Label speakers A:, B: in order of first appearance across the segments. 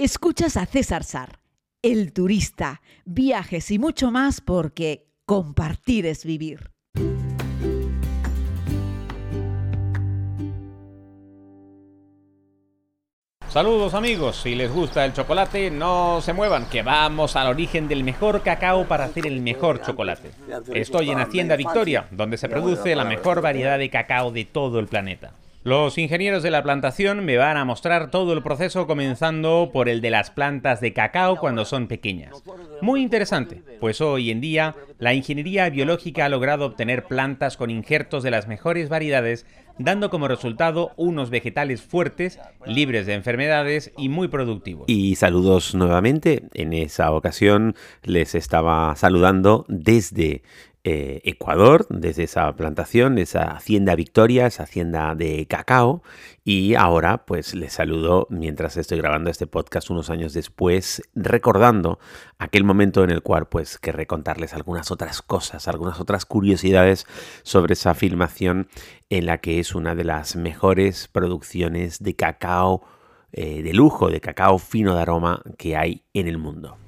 A: Escuchas a César Sar, el turista, viajes y mucho más porque compartir es vivir.
B: Saludos amigos, si les gusta el chocolate, no se muevan, que vamos al origen del mejor cacao para hacer el mejor chocolate. Estoy en Hacienda Victoria, donde se produce la mejor variedad de cacao de todo el planeta. Los ingenieros de la plantación me van a mostrar todo el proceso comenzando por el de las plantas de cacao cuando son pequeñas. Muy interesante, pues hoy en día la ingeniería biológica ha logrado obtener plantas con injertos de las mejores variedades, dando como resultado unos vegetales fuertes, libres de enfermedades y muy productivos.
C: Y saludos nuevamente. En esa ocasión les estaba saludando desde eh, Ecuador, desde esa plantación, esa hacienda Victoria, esa hacienda de cacao. Y ahora pues les saludo mientras estoy grabando este podcast unos años después, recordando aquel momento en el cual pues querré contarles algunas otras cosas, algunas otras curiosidades sobre esa filmación en la que es una de las mejores producciones de cacao eh, de lujo, de cacao fino de aroma que hay en el mundo.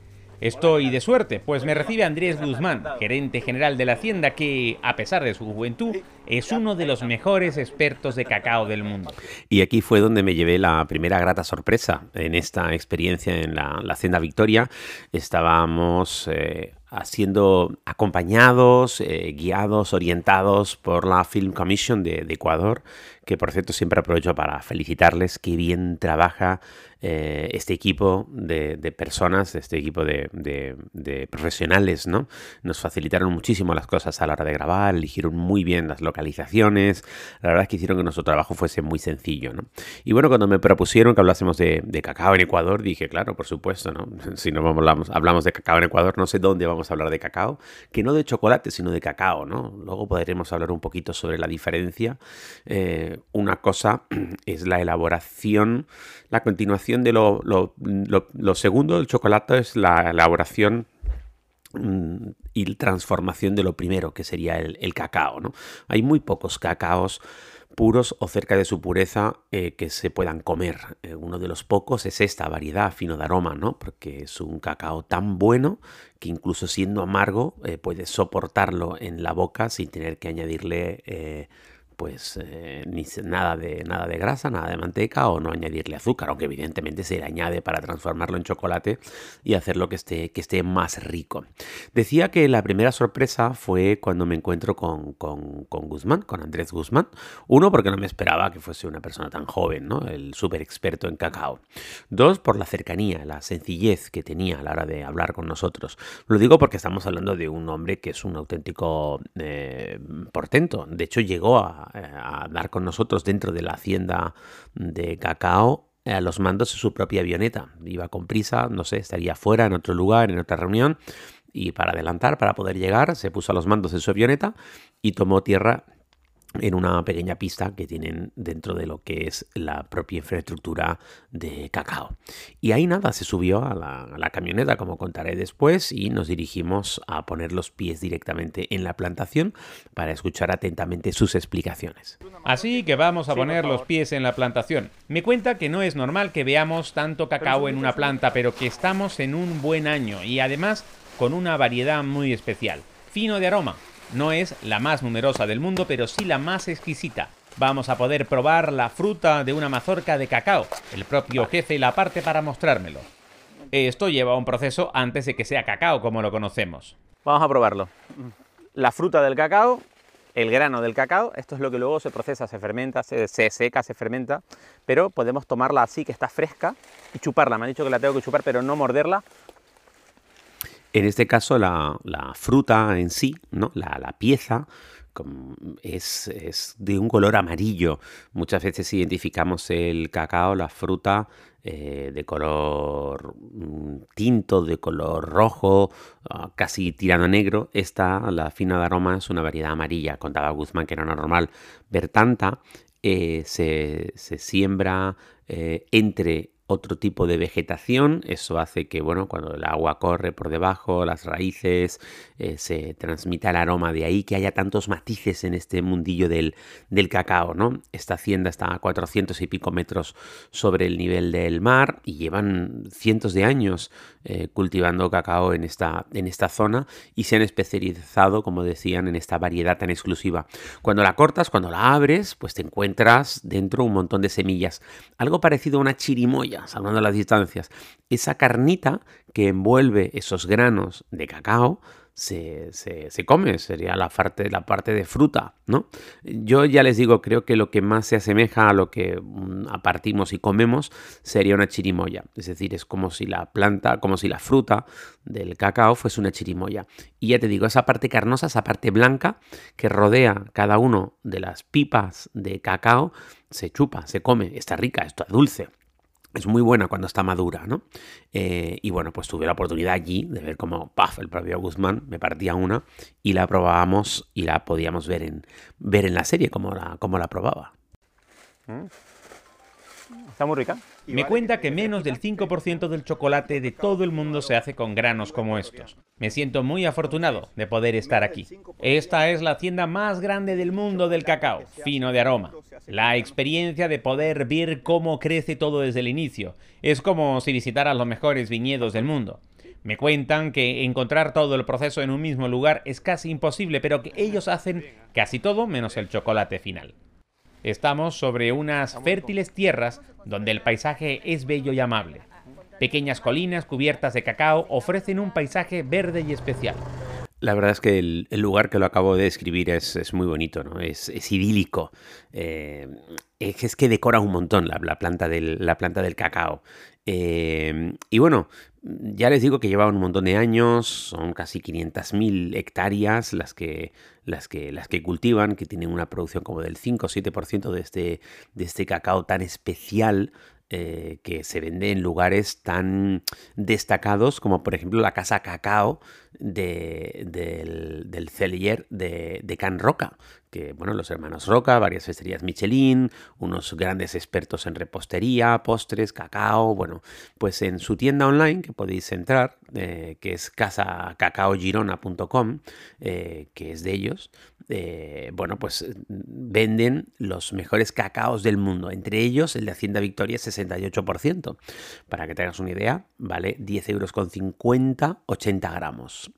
B: Estoy de suerte, pues me recibe Andrés Guzmán, gerente general de la hacienda que, a pesar de su juventud, es uno de los mejores expertos de cacao del mundo.
C: Y aquí fue donde me llevé la primera grata sorpresa en esta experiencia en la, hacienda Victoria. Estábamos eh, siendo acompañados, eh, guiados, orientados por la Film Commission de Ecuador, que por cierto siempre aprovecho para felicitarles, que bien trabaja eh, este equipo de, personas, este equipo de, profesionales, ¿no? Nos facilitaron muchísimo las cosas a la hora de grabar, eligieron muy bien las localizaciones, la verdad es que hicieron que nuestro trabajo fuese muy sencillo, ¿no? Y bueno, cuando me propusieron que hablásemos de, cacao en Ecuador, dije, claro, por supuesto, ¿no? Si no hablamos, hablamos de cacao en Ecuador, no sé dónde vamos a hablar de cacao, que no de chocolate, sino de cacao, ¿no? Luego podremos hablar un poquito sobre la diferencia. Eh, una cosa es la elaboración, la continuación de lo, lo, segundo del chocolate es la elaboración mm, y transformación de lo primero, que sería el, cacao. ¿no? Hay muy pocos cacaos puros o cerca de su pureza eh, que se puedan comer. Eh, uno de los pocos es esta variedad fino de aroma, ¿no? Porque es un cacao tan bueno que incluso siendo amargo eh, puedes soportarlo en la boca sin tener que añadirle pues eh, ni nada de, nada de grasa, nada de manteca o no añadirle azúcar, aunque evidentemente se le añade para transformarlo en chocolate y hacerlo que esté, que esté más rico. Decía que la primera sorpresa fue cuando me encuentro con, con, Guzmán, con Andrés Guzmán. Uno, porque no me esperaba que fuese una persona tan joven, ¿no? el súper experto en cacao. Dos, por la cercanía, la sencillez que tenía a la hora de hablar con nosotros. Lo digo porque estamos hablando de un hombre que es un auténtico eh, portento. De hecho, llegó a, a dar con nosotros dentro de la hacienda de cacao a los mandos de su propia avioneta. Iba con prisa, no sé, estaría fuera en otro lugar, en otra reunión, y para adelantar, para poder llegar, se puso a los mandos de su avioneta y tomó tierra en una pequeña pista que tienen dentro de lo que es la propia infraestructura de cacao. Y ahí nada, se subió a la, camioneta, como contaré después, y nos dirigimos a poner los pies directamente en la plantación para escuchar atentamente sus explicaciones.
B: Así que vamos a poner los pies en la plantación. Me cuenta que no es normal que veamos tanto cacao en una planta, pero que estamos en un buen año y además con una variedad muy especial. Fino de aroma, no es la más numerosa del mundo, pero sí la más exquisita. Vamos a poder probar la fruta de una mazorca de cacao. El propio jefe la parte para mostrármelo. Esto lleva un proceso antes de que sea cacao como lo conocemos.
D: Vamos a probarlo. La fruta del cacao, el grano del cacao, esto es lo que luego se procesa, se fermenta, se, seca, se fermenta, pero podemos tomarla así que está fresca y chuparla. Me han dicho que la tengo que chupar, pero no morderla
C: en este caso, la, fruta en sí, ¿no? la, pieza, es, de un color amarillo. Muchas veces identificamos el cacao, la fruta, eh, de color mm, tinto, de color rojo, ah, casi tirando a negro. Esta, la fina de aroma, es una variedad amarilla. Contaba Guzmán que era normal ver tanta. Eh, se, siembra eh, entre otro tipo de vegetación. Eso hace que, bueno, cuando el agua corre por debajo, las raíces, eh, se transmita el aroma de ahí, que haya tantos matices en este mundillo del, del, cacao, ¿no? Esta hacienda está a 400 y pico metros sobre el nivel del mar y llevan cientos de años eh, cultivando cacao en esta, en esta zona y se han especializado, como decían, en esta variedad tan exclusiva. Cuando la cortas, cuando la abres, pues te encuentras dentro un montón de semillas. Algo parecido a una chirimoya, salvando las distancias. Esa carnita que envuelve esos granos de cacao se, se, come, sería la parte, la parte de fruta, ¿no? Yo ya les digo, creo que lo que más se asemeja a lo que mm, apartimos y comemos sería una chirimoya, es decir, es como si la planta, como si la fruta del cacao fuese una chirimoya. Y ya te digo, esa parte carnosa, esa parte blanca que rodea cada uno de las pipas de cacao, se chupa, se come, está rica, esto es dulce es muy buena cuando está madura, ¿no? Eh, y bueno, pues tuve la oportunidad allí de ver cómo, paf, el propio Guzmán me partía una y la probábamos y la podíamos ver en, ver en la serie, cómo la, cómo la probaba.
D: Mm. Está muy rica.
B: Me cuenta que menos del 5% del chocolate de todo el mundo se hace con granos como estos. Me siento muy afortunado de poder estar aquí. Esta es la tienda más grande del mundo del cacao, fino de aroma. La experiencia de poder ver cómo crece todo desde el inicio. Es como si visitaras los mejores viñedos del mundo. Me cuentan que encontrar todo el proceso en un mismo lugar es casi imposible, pero que ellos hacen casi todo menos el chocolate final. Estamos sobre unas fértiles tierras donde el paisaje es bello y amable. Pequeñas colinas cubiertas de cacao ofrecen un paisaje verde y especial.
C: La verdad es que el, lugar que lo acabo de describir es, muy bonito, ¿no? Es, idílico. Eh, es que decora un montón la, planta, del, la planta del cacao. Eh, y bueno, ya les digo que llevan un montón de años, son casi 500.000 hectáreas las que, las, que, las que cultivan, que tienen una producción como del 5 o 7% de este, de este cacao tan especial eh, que se vende en lugares tan destacados como por ejemplo la Casa Cacao de, del, del Cellier de, de Can Roca, que, bueno, los hermanos Roca, varias cesterías Michelin, unos grandes expertos en repostería, postres, cacao, bueno, pues en su tienda online que podéis entrar, eh, que es casacacaogirona.com, eh, que es de ellos, eh, bueno, pues venden los mejores cacaos del mundo, entre ellos el de Hacienda Victoria 68%. Para que tengas una idea, vale 10 euros con 50, 80 gramos.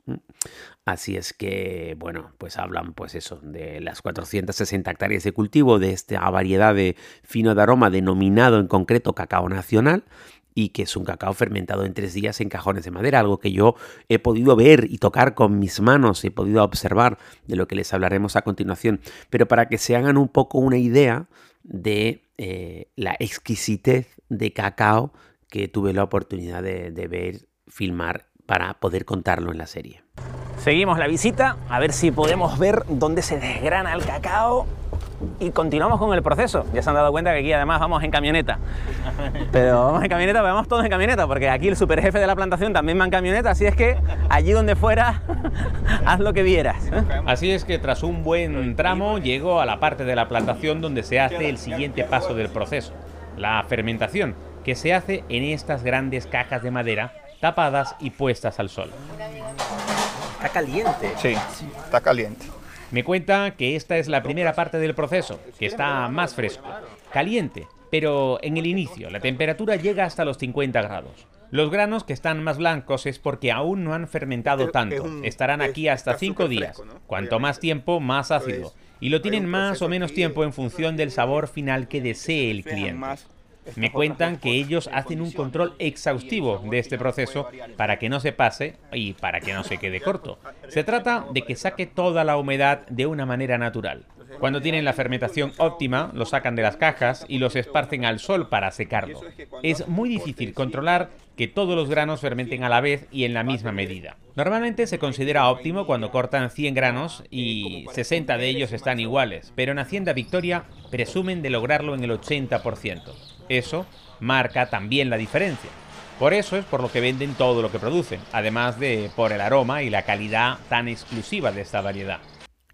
C: Así es que, bueno, pues hablan pues eso, de las 460 hectáreas de cultivo de esta variedad de fino de aroma denominado en concreto cacao nacional y que es un cacao fermentado en tres días en cajones de madera, algo que yo he podido ver y tocar con mis manos, he podido observar de lo que les hablaremos a continuación, pero para que se hagan un poco una idea de eh, la exquisitez de cacao que tuve la oportunidad de ver filmar para poder contarlo en la serie.
D: Seguimos la visita, a ver si podemos ver dónde se desgrana el cacao y continuamos con el proceso. Ya se han dado cuenta que aquí además vamos en camioneta. Pero vamos en camioneta, vamos todos en camioneta, porque aquí el superjefe de la plantación también va en camioneta, así es que allí donde fuera, haz lo que vieras.
B: Así es que tras un buen tramo llego a la parte de la plantación donde se hace el siguiente paso del proceso, la fermentación, que se hace en estas grandes cajas de madera tapadas y puestas al sol.
D: Está caliente.
E: Sí, está caliente.
B: Me cuenta que esta es la primera parte del proceso, que está más fresco. Caliente, pero en el inicio la temperatura llega hasta los 50 grados. Los granos que están más blancos es porque aún no han fermentado tanto. Estarán aquí hasta 5 días. Cuanto más tiempo, más ácido. Y lo tienen más o menos tiempo en función del sabor final que desee el cliente. Me cuentan que ellos hacen un control exhaustivo de este proceso para que no se pase y para que no se quede corto. Se trata de que saque toda la humedad de una manera natural. Cuando tienen la fermentación óptima, lo sacan de las cajas y los esparcen al sol para secarlo. Es muy difícil controlar que todos los granos fermenten a la vez y en la misma medida. Normalmente se considera óptimo cuando cortan 100 granos y 60 de ellos están iguales, pero en Hacienda Victoria presumen de lograrlo en el 80%. Eso marca también la diferencia. Por eso es por lo que venden todo lo que producen, además de por el aroma y la calidad tan exclusiva de esta variedad.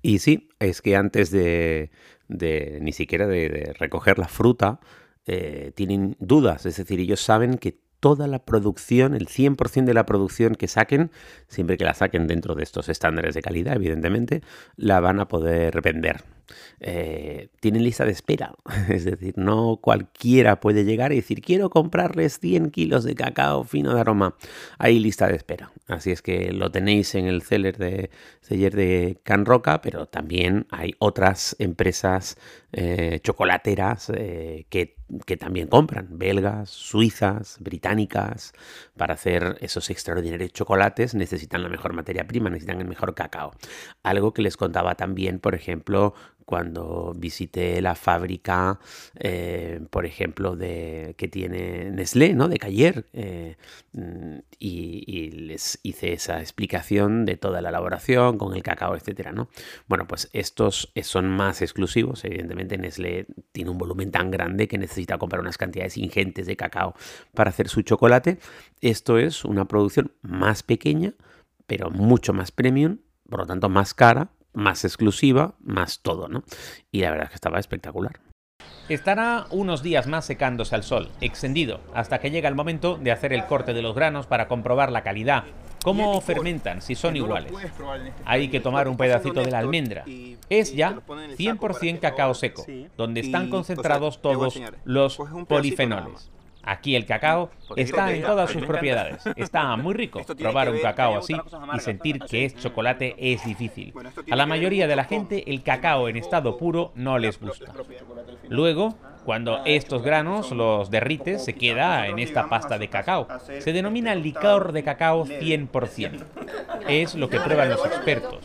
C: Y sí, es que antes de, ni siquiera de, recoger la fruta, eh, tienen dudas, es decir, ellos saben que toda la producción, el 100% de la producción que saquen, siempre que la saquen dentro de estos estándares de calidad, evidentemente, la van a poder vender. Eh, tienen lista de espera, es decir, no cualquiera puede llegar y decir quiero comprarles 100 kilos de cacao fino de aroma. Hay lista de espera, así es que lo tenéis en el seller de seller de Can Roca, pero también hay otras empresas eh, chocolateras eh, que, que también compran, belgas, suizas, británicas, para hacer esos extraordinarios chocolates necesitan la mejor materia prima, necesitan el mejor cacao. Algo que les contaba también, por ejemplo, cuando visité la fábrica, eh, por ejemplo, de, que tiene Nestlé, ¿no? De Cayer, eh, mm, y, les hice esa explicación de toda la elaboración con el cacao, etcétera, ¿no? Bueno, pues estos son más exclusivos, evidentemente Nestlé tiene un volumen tan grande que necesita comprar unas cantidades ingentes de cacao para hacer su chocolate. Esto es una producción más pequeña, pero mucho más premium, por lo tanto más cara, más exclusiva, más todo, ¿no? Y la verdad es que estaba espectacular.
B: Estará unos días más secándose al sol, extendido, hasta que llega el momento de hacer el corte de los granos para comprobar la calidad. ¿Cómo fermentan si son iguales? Este Hay que tomar un pedacito de la almendra. Es ya 100% cacao seco, donde están concentrados todos los polifenoles. Aquí el cacao está en todas sus propiedades. Está muy rico. Probar un cacao así y sentir que es chocolate es difícil. A la mayoría de la gente el cacao en estado puro no les gusta. Luego, cuando estos granos los derrites, se queda en esta pasta de cacao. Se denomina licor de cacao 100%. Es lo que prueban los expertos.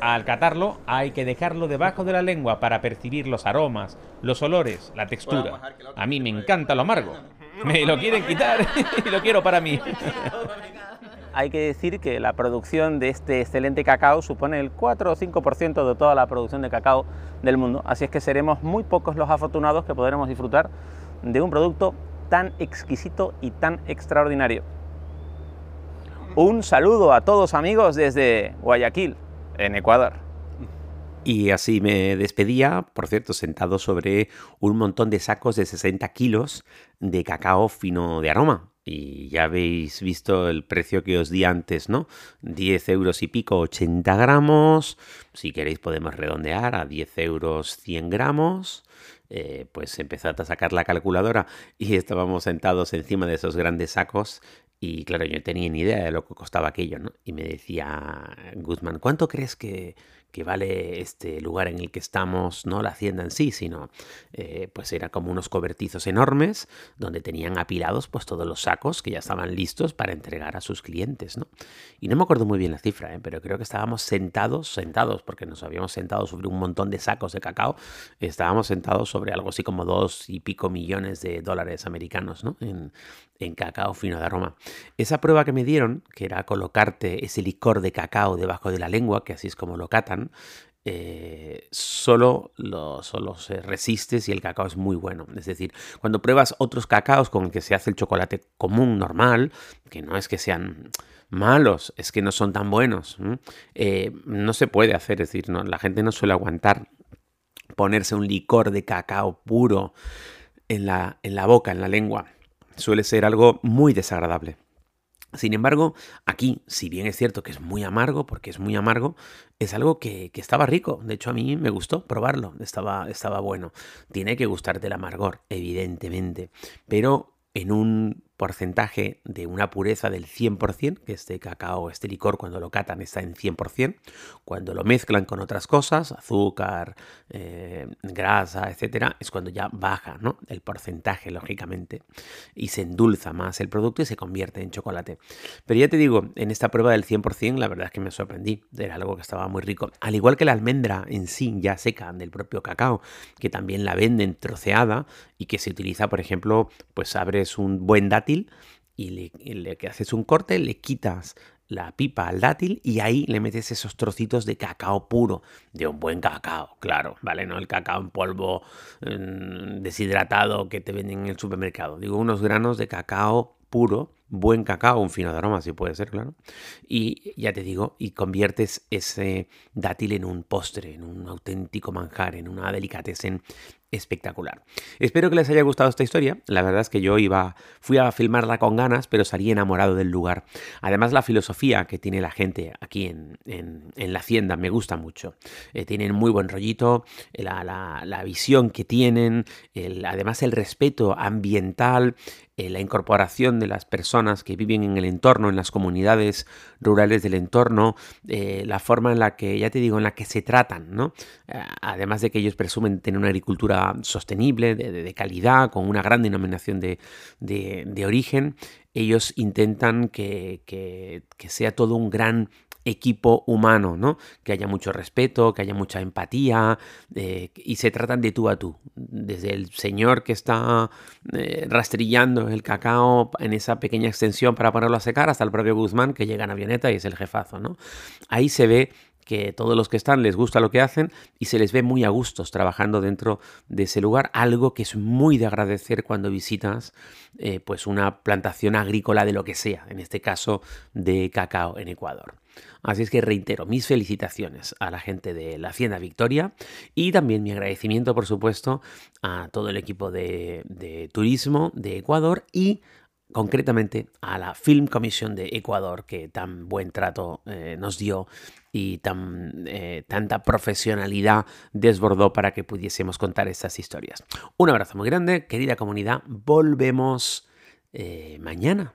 B: Al catarlo hay que dejarlo debajo de la lengua para percibir los aromas, los olores, la textura. A mí me encanta lo amargo. Me lo quieren quitar y lo quiero para mí.
D: Hay que decir que la producción de este excelente cacao supone el 4 o 5% de toda la producción de cacao del mundo, así es que seremos muy pocos los afortunados que podremos disfrutar de un producto tan exquisito y tan extraordinario. Un saludo a todos amigos desde Guayaquil, en Ecuador.
C: Y así me despedía, por cierto, sentado sobre un montón de sacos de 60 kilos de cacao fino de aroma. Y ya habéis visto el precio que os di antes, ¿no? 10 euros y pico, 80 gramos. Si queréis podemos redondear a 10 euros 100 gramos. Eh, pues empezad a sacar la calculadora y estábamos sentados encima de esos grandes sacos y claro, yo no tenía ni idea de lo que costaba aquello, ¿no? Y me decía Guzmán, ¿cuánto crees que, que vale este lugar en el que estamos, no la hacienda en sí, sino eh, pues era como unos cobertizos enormes donde tenían apilados pues todos los sacos que ya estaban listos para entregar a sus clientes, ¿no? Y no me acuerdo muy bien la cifra, ¿eh? pero creo que estábamos sentados, sentados, porque nos habíamos sentado sobre un montón de sacos de cacao, estábamos sentados sobre algo así como dos y pico millones de dólares americanos, ¿no? En, en cacao fino de aroma. Esa prueba que me dieron, que era colocarte ese licor de cacao debajo de la lengua, que así es como lo catan, eh, solo, lo, solo se resiste si el cacao es muy bueno. Es decir, cuando pruebas otros cacaos con el que se hace el chocolate común, normal, que no es que sean malos, es que no son tan buenos, eh, no se puede hacer, es decir, no, la gente no suele aguantar ponerse un licor de cacao puro en la, en la boca, en la lengua suele ser algo muy desagradable. Sin embargo, aquí, si bien es cierto que es muy amargo, porque es muy amargo, es algo que, estaba rico. De hecho, a mí me gustó probarlo. Estaba, estaba bueno. Tiene que gustarte el amargor, evidentemente. Pero en un porcentaje de una pureza del 100%, que este cacao, este licor cuando lo catan está en 100%, cuando lo mezclan con otras cosas, azúcar, eh, grasa, etcétera, es cuando ya baja ¿no? el porcentaje, lógicamente, y se endulza más el producto y se convierte en chocolate. Pero ya te digo, en esta prueba del 100%, la verdad es que me sorprendí, era algo que estaba muy rico, al igual que la almendra en sí, ya seca del propio cacao, que también la venden troceada y que se utiliza, por ejemplo, pues abres un buen y le, que haces un corte, le quitas la pipa al dátil y ahí le metes esos trocitos de cacao puro, de un buen cacao, claro, ¿vale? No el cacao en polvo deshidratado que te venden en el supermercado. Digo, unos granos de cacao puro, buen cacao, un fino de aroma, si puede ser, claro. Y ya te digo, y conviertes ese dátil en un postre, en un auténtico manjar, en una delicatessen espectacular. Espero que les haya gustado esta historia. La verdad es que yo iba, fui a filmarla con ganas, pero salí enamorado del lugar. Además, la filosofía que tiene la gente aquí en, la hacienda me gusta mucho. Eh, tienen muy buen rollito, la, visión que tienen, además el respeto ambiental, eh, la incorporación de las personas que viven en el entorno, en las comunidades rurales del entorno, eh, la forma en la que, ya te digo, en la que se tratan, ¿no? Eh, además de que ellos presumen tener una agricultura sostenible, de, calidad, con una gran denominación de, de origen, ellos intentan que, que, que, sea todo un gran equipo humano, ¿no? Que haya mucho respeto, que haya mucha empatía eh, y se tratan de tú a tú. Desde el señor que está eh, rastrillando el cacao en esa pequeña extensión para ponerlo a secar hasta el propio Guzmán que llega en avioneta y es el jefazo, ¿no? Ahí se ve que todos los que están les gusta lo que hacen y se les ve muy a gustos trabajando dentro de ese lugar, algo que es muy de agradecer cuando visitas eh, pues una plantación agrícola de lo que sea, en este caso de cacao en Ecuador. Así es que reitero mis felicitaciones a la gente de la Hacienda Victoria y también mi agradecimiento, por supuesto, a todo el equipo de, turismo de Ecuador y concretamente a la Film Commission de Ecuador que tan buen trato eh, nos dio y tan, eh, tanta profesionalidad desbordó para que pudiésemos contar estas historias. Un abrazo muy grande, querida comunidad, volvemos eh, mañana.